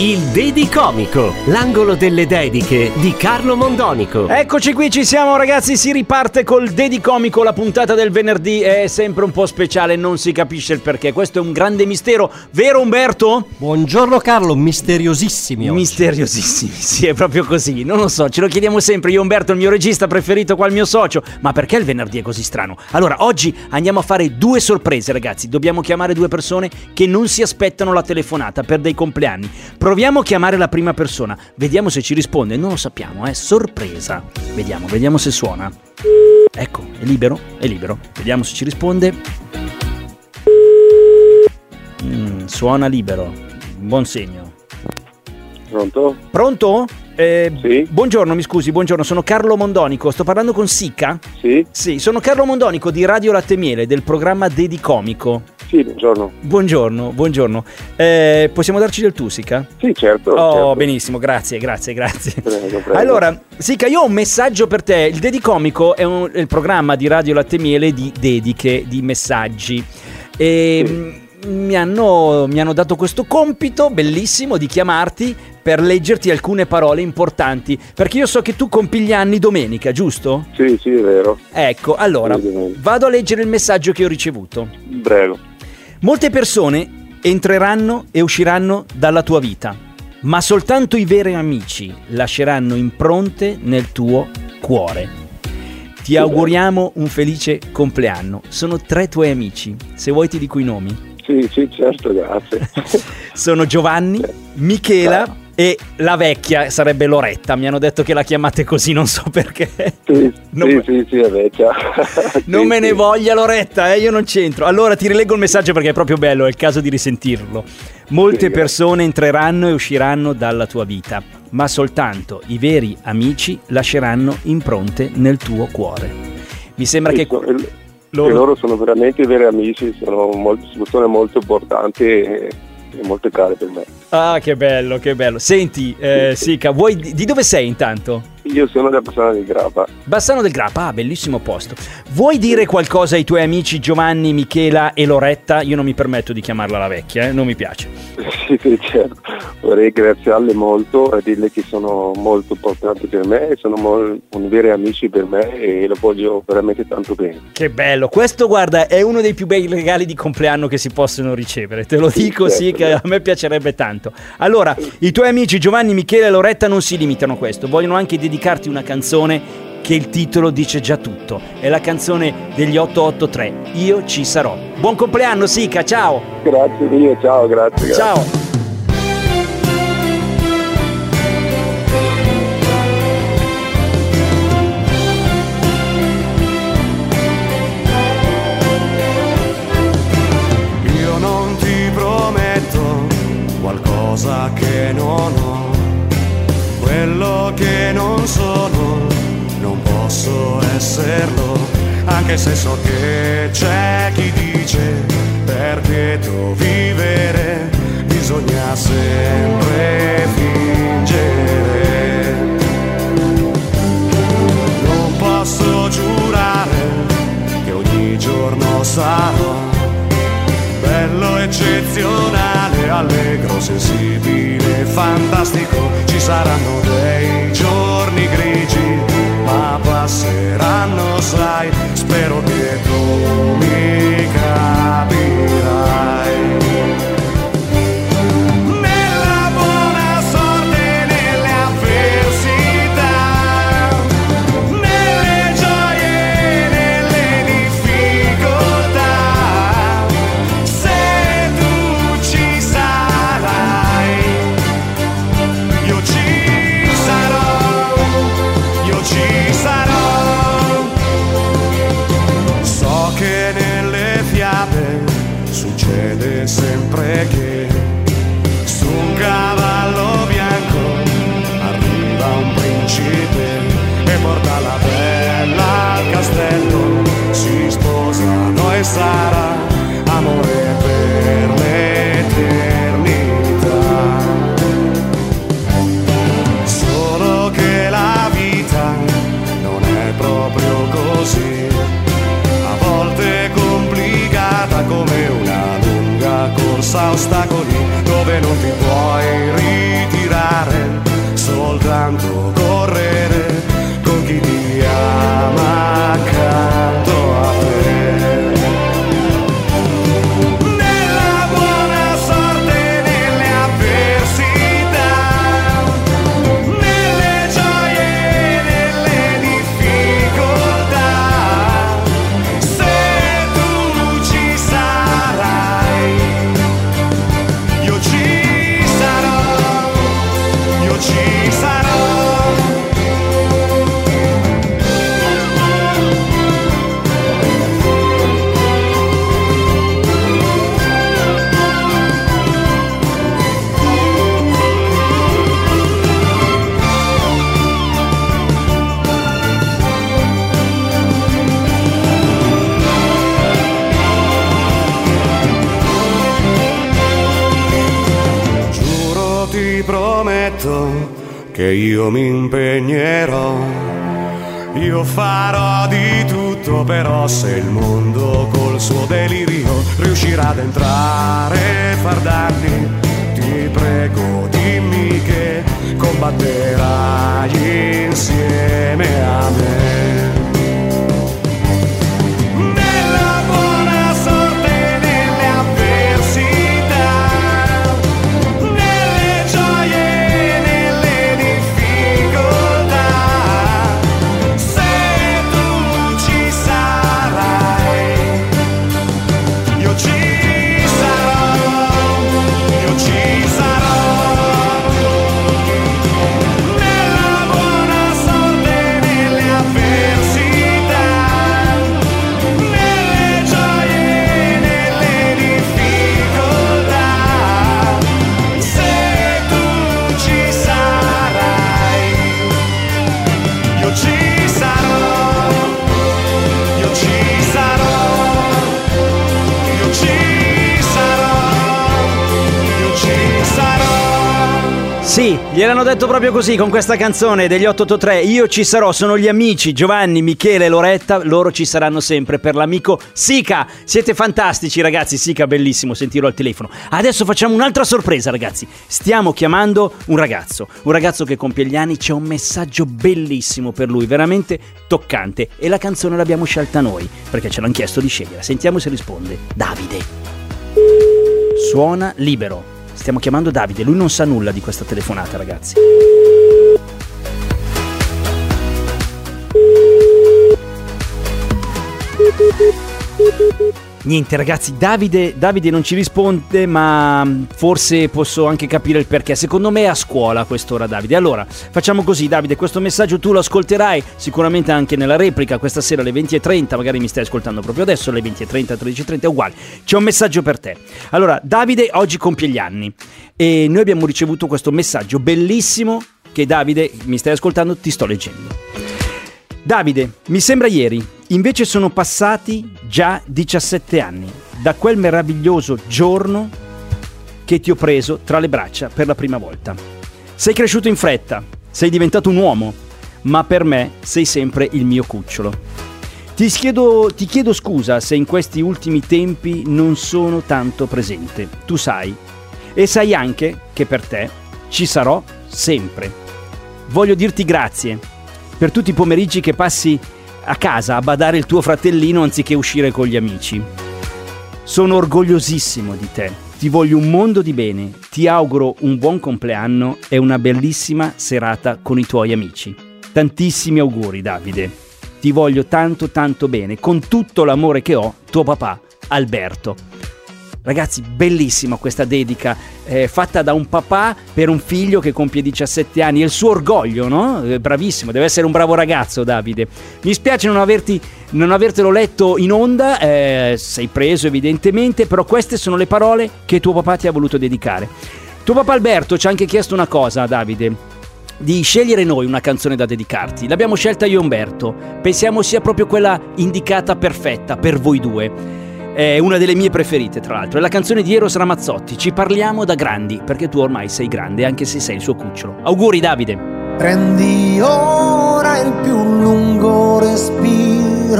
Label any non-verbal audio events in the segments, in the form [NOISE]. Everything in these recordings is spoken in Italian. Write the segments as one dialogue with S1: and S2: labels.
S1: Il Dedi Comico, l'angolo delle dediche di Carlo Mondonico.
S2: Eccoci qui, ci siamo ragazzi, si riparte col Dedi Comico, la puntata del venerdì è sempre un po' speciale, non si capisce il perché, questo è un grande mistero, vero Umberto?
S3: Buongiorno Carlo, misteriosissimi oggi.
S2: Misteriosissimi, sì è proprio così, non lo so, ce lo chiediamo sempre, io Umberto, il mio regista preferito qua il mio socio, ma perché il venerdì è così strano? Allora, oggi andiamo a fare due sorprese ragazzi, dobbiamo chiamare due persone che non si aspettano la telefonata per dei compleanni. Proviamo a chiamare la prima persona, vediamo se ci risponde, non lo sappiamo, è sorpresa. Vediamo, vediamo se suona. Ecco, è libero? È libero. Vediamo se ci risponde. Mm, suona libero. Buon segno.
S4: Pronto?
S2: Pronto? Eh,
S4: Sì.
S2: Buongiorno, mi scusi, buongiorno, sono Carlo Mondonico, sto parlando con Sica?
S4: Sì?
S2: Sì, sono Carlo Mondonico di Radio Latte Miele del programma Dedi Comico.
S4: Sì, buongiorno.
S2: Buongiorno, buongiorno. Eh, possiamo darci del tu, Sica?
S4: Sì, certo.
S2: Oh,
S4: certo.
S2: benissimo, grazie, grazie, grazie.
S4: Prego, prego.
S2: Allora, Sica, io ho un messaggio per te. Il Dedi Comico è, un- è il programma di Radio Latte Miele di dediche, di messaggi. E mm, mi, hanno, mi hanno dato questo compito bellissimo di chiamarti per leggerti alcune parole importanti. Perché io so che tu compi gli anni domenica, giusto?
S4: Sì, sì, è vero.
S2: Ecco, allora,
S4: Sì,
S2: vado a leggere il messaggio che ho ricevuto.
S4: Prego.
S2: Molte persone entreranno e usciranno dalla tua vita, ma soltanto i veri amici lasceranno impronte nel tuo cuore. Ti auguriamo un felice compleanno. Sono tre tuoi amici. Se vuoi ti dico i nomi.
S4: Sì, sì, certo, grazie. [LAUGHS]
S2: Sono Giovanni, Michela e la vecchia sarebbe Loretta. Mi hanno detto che la chiamate così, non so perché.
S4: Sì, [LAUGHS]
S2: Non
S4: sì,
S2: me-
S4: sì, sì, è vecchia. [LAUGHS]
S2: Non
S4: Sì,
S2: me ne
S4: sì.
S2: voglia Loretta, eh, io non c'entro. Allora ti rileggo il messaggio perché è proprio bello, è il caso di risentirlo. Molte
S4: Sì,
S2: persone entreranno e usciranno dalla tua vita, ma soltanto i veri amici lasceranno impronte nel tuo cuore. Mi sembra che loro-
S4: loro sono veramente i veri amici, sono molto, persone molto importanti e, e molto care per me.
S2: Ah, che bello, che bello. Senti, eh, [LAUGHS] Sica, vuoi di dove sei intanto?
S4: Io sono da persona di Grappa.
S2: Bassano del Grappa, ah, bellissimo posto. Vuoi dire qualcosa ai tuoi amici Giovanni, Michela e Loretta? Io non mi permetto di chiamarla la vecchia, eh, non mi piace. [LAUGHS]
S4: Sì, certo. Vorrei ringraziarle molto e dirle che sono molto importanti per me, sono mol- un veri amici per me e lo voglio veramente tanto bene.
S2: Che bello, questo guarda è uno dei più bei regali di compleanno che si possono ricevere, te lo dico sì
S4: certo,
S2: che a me piacerebbe tanto. Allora, i tuoi amici Giovanni, Michele e Loretta non si limitano a questo, vogliono anche dedicarti una canzone che il titolo dice già tutto, è la canzone degli 883, Io ci sarò. Buon compleanno Sica, ciao!
S4: Grazie mille, ciao, grazie. grazie.
S2: Ciao!
S5: Sono, non posso esserlo, anche se so che c'è chi dice per quieto vivere bisogna sempre fingere. Non posso giurare che ogni giorno sarò bello, eccezionale, allegro, sensibile, fantastico. Ci saranno dei ostacoli, dove non ti puoi ritirare, soltanto mi impegnerò. Io farò di tutto, però se il mondo col suo delirio riuscirà ad entrare e far danni, ti prego dimmi che combatterai insieme a me.
S2: Proprio così con questa canzone degli 883. Io ci sarò, sono gli amici Giovanni, Michele e Loretta. Loro ci saranno sempre per l'amico Sica. Siete fantastici, ragazzi. Sica, bellissimo sentirlo al telefono. Adesso facciamo un'altra sorpresa, ragazzi. Stiamo chiamando un ragazzo. Un ragazzo che compie gli anni. C'è un messaggio bellissimo per lui, veramente toccante. E la canzone l'abbiamo scelta noi perché ce l'hanno chiesto di scegliere. Sentiamo se risponde. Davide. Suona libero. Stiamo chiamando Davide, lui non sa nulla di questa telefonata, ragazzi. Niente ragazzi, Davide, Davide non ci risponde, ma mm, forse posso anche capire il perché. Secondo me è a scuola a quest'ora Davide. Allora, facciamo così Davide, questo messaggio tu lo ascolterai sicuramente anche nella replica questa sera alle 20.30, magari mi stai ascoltando proprio adesso alle 20.30, 13.30, è uguale. C'è un messaggio per te. Allora, Davide oggi compie gli anni e noi abbiamo ricevuto questo messaggio bellissimo che Davide, mi stai ascoltando, ti sto leggendo. Davide, mi sembra ieri, invece sono passati già 17 anni da quel meraviglioso giorno che ti ho preso tra le braccia per la prima volta. Sei cresciuto in fretta, sei diventato un uomo, ma per me sei sempre il mio cucciolo. Ti chiedo, ti chiedo scusa se in questi ultimi tempi non sono tanto presente, tu sai, e sai anche che per te ci sarò sempre. Voglio dirti grazie per tutti i pomeriggi che passi a casa a badare il tuo fratellino anziché uscire con gli amici. Sono orgogliosissimo di te, ti voglio un mondo di bene, ti auguro un buon compleanno e una bellissima serata con i tuoi amici. Tantissimi auguri Davide, ti voglio tanto tanto bene, con tutto l'amore che ho, tuo papà Alberto. Ragazzi, bellissima questa dedica eh, fatta da un papà per un figlio che compie 17 anni. È il suo orgoglio, no? Eh, bravissimo, deve essere un bravo ragazzo, Davide. Mi spiace non, averti, non avertelo letto in onda, eh, sei preso evidentemente, però queste sono le parole che tuo papà ti ha voluto dedicare. Tuo papà Alberto ci ha anche chiesto una cosa, Davide di scegliere noi una canzone da dedicarti. L'abbiamo scelta io e Umberto. Pensiamo sia proprio quella indicata perfetta per voi due è una delle mie preferite tra l'altro, è la canzone di Eros Ramazzotti, ci parliamo da grandi, perché tu ormai sei grande anche se sei il suo cucciolo. Auguri Davide!
S6: Prendi ora il più lungo respiro,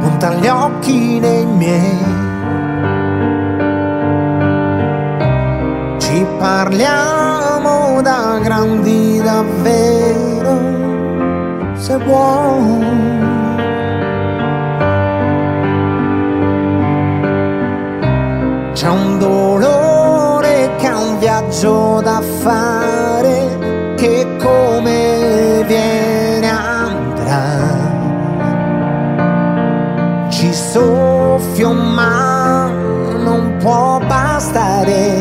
S6: punta gli occhi nei miei. Ci parliamo da grandi davvero, se vuoi. C'è un dolore che ha un viaggio da fare che come viene andrà. Ci soffio ma non può bastare.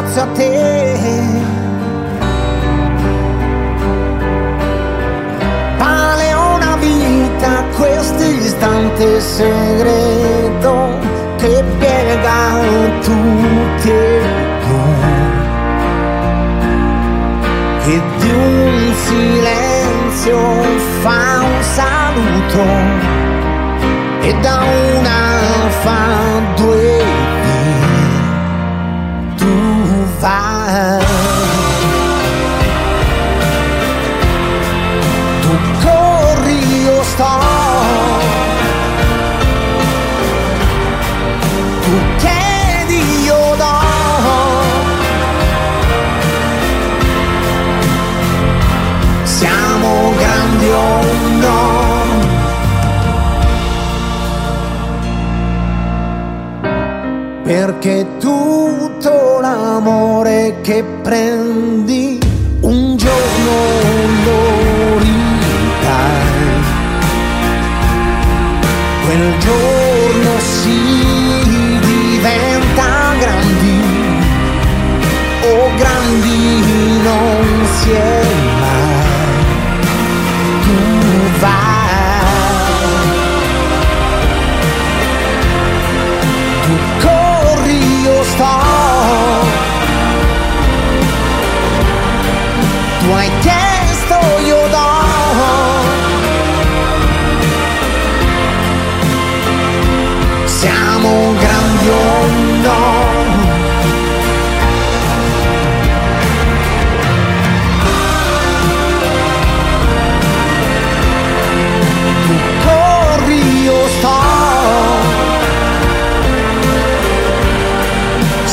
S6: Spazio a te. Vale una vita questo istante segreto che piega tutti e noi. Che di un silenzio fa un saluto e da una fa due chiedi, io do. Siamo grandi o no? Perché tutto l'amore che prendi un giorno lo ridai. Quel giorno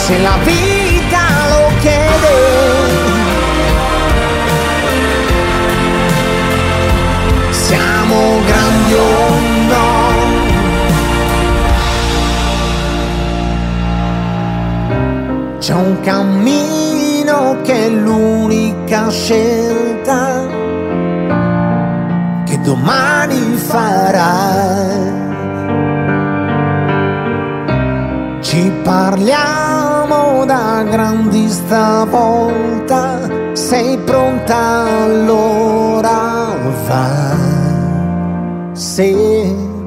S6: Se la vita lo chiede. Siamo grandi o no? C'è un cammino che è l'unica scelta che domani farai. Grandi stavolta, sei pronta allora vai, se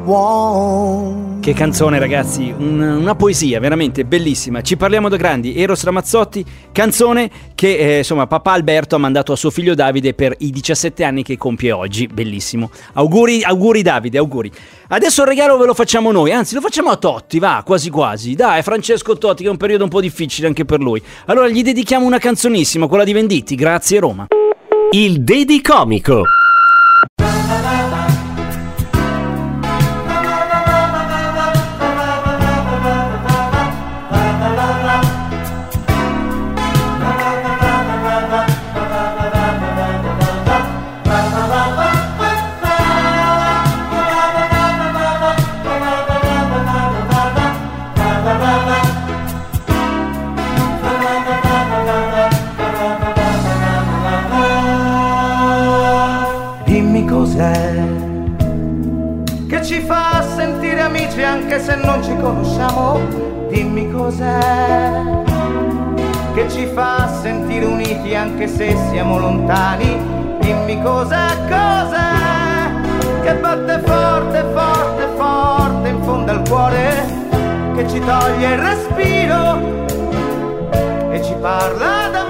S6: vuoi.
S2: Che canzone ragazzi, Un- una poesia veramente bellissima. Ci parliamo da grandi, Eros Ramazzotti, canzone che eh, insomma papà Alberto ha mandato a suo figlio Davide per i 17 anni che compie oggi, bellissimo. Auguri, auguri Davide, auguri. Adesso il regalo ve lo facciamo noi, anzi lo facciamo a Totti, va, quasi quasi. Dai, Francesco Totti che è un periodo un po' difficile anche per lui. Allora gli dedichiamo una canzonissima, quella di Venditti, grazie Roma.
S1: Il Dedi Comico.
S6: Cos'è che
S1: batte forte, forte, forte in fondo al cuore, che ci toglie il respiro e ci parla d'amore.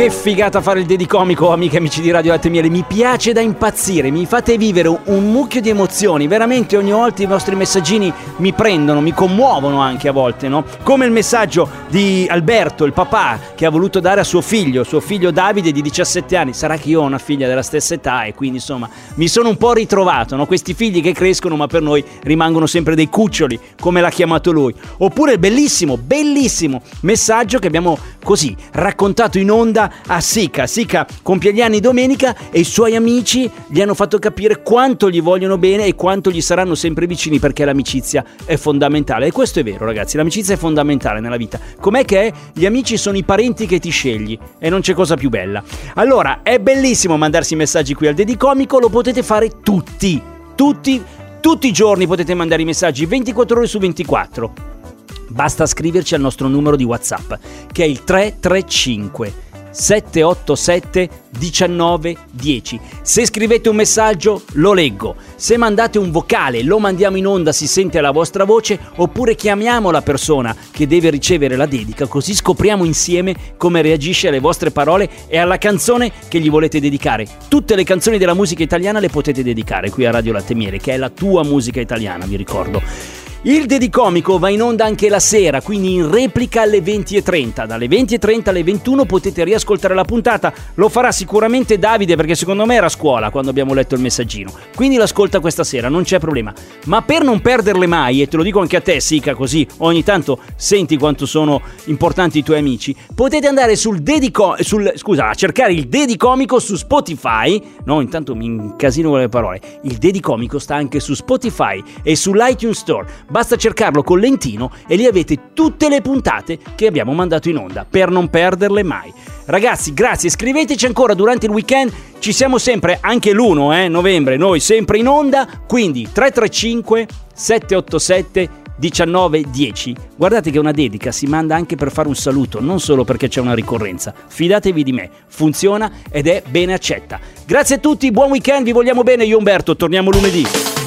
S2: Che figata fare il dedicomico, amiche e amici di Radio Latte Miele. Mi piace da impazzire, mi fate vivere un mucchio di emozioni. Veramente ogni volta i vostri messaggini mi prendono, mi commuovono anche a volte, no? Come il messaggio di Alberto, il papà, che ha voluto dare a suo figlio, suo figlio Davide di 17 anni. Sarà che io ho una figlia della stessa età e quindi insomma mi sono un po' ritrovato, no? Questi figli che crescono ma per noi rimangono sempre dei cuccioli, come l'ha chiamato lui. Oppure il bellissimo, bellissimo messaggio che abbiamo così raccontato in onda a Sika. Sika compie gli anni domenica e i suoi amici gli hanno fatto capire quanto gli vogliono bene e quanto gli saranno sempre vicini perché l'amicizia è fondamentale. E questo è vero, ragazzi, l'amicizia è fondamentale nella vita. Com'è che è? Gli amici sono i parenti che ti scegli e non c'è cosa più bella. Allora, è bellissimo mandarsi messaggi qui al Dedicomico, lo potete fare tutti, tutti, tutti i giorni potete mandare i messaggi 24 ore su 24. Basta scriverci al nostro numero di WhatsApp, che è il 335 787 1910. Se scrivete un messaggio lo leggo, se mandate un vocale lo mandiamo in onda, si sente la vostra voce, oppure chiamiamo la persona che deve ricevere la dedica, così scopriamo insieme come reagisce alle vostre parole e alla canzone che gli volete dedicare. Tutte le canzoni della musica italiana le potete dedicare qui a Radio Latte Miele, che è la tua musica italiana, vi ricordo. Il Dedicomico va in onda anche la sera, quindi in replica alle 20.30. Dalle 20.30 alle 21 potete riascoltare la puntata. Lo farà sicuramente Davide perché secondo me era a scuola quando abbiamo letto il messaggino. Quindi l'ascolta questa sera, non c'è problema. Ma per non perderle mai, e te lo dico anche a te Sica, così ogni tanto senti quanto sono importanti i tuoi amici, potete andare sul Dedico... Sul, scusa, a cercare il Dedicomico su Spotify. No, intanto mi incasino con le parole. Il Dedicomico sta anche su Spotify e sull'iTunes Store. Basta cercarlo con lentino e lì avete tutte le puntate che abbiamo mandato in onda per non perderle mai. Ragazzi, grazie, scriveteci ancora durante il weekend, ci siamo sempre, anche l'1 eh, novembre, noi sempre in onda, quindi 335 787 19 10. Guardate che una dedica si manda anche per fare un saluto, non solo perché c'è una ricorrenza. Fidatevi di me, funziona ed è bene accetta. Grazie a tutti, buon weekend, vi vogliamo bene io Umberto, torniamo lunedì.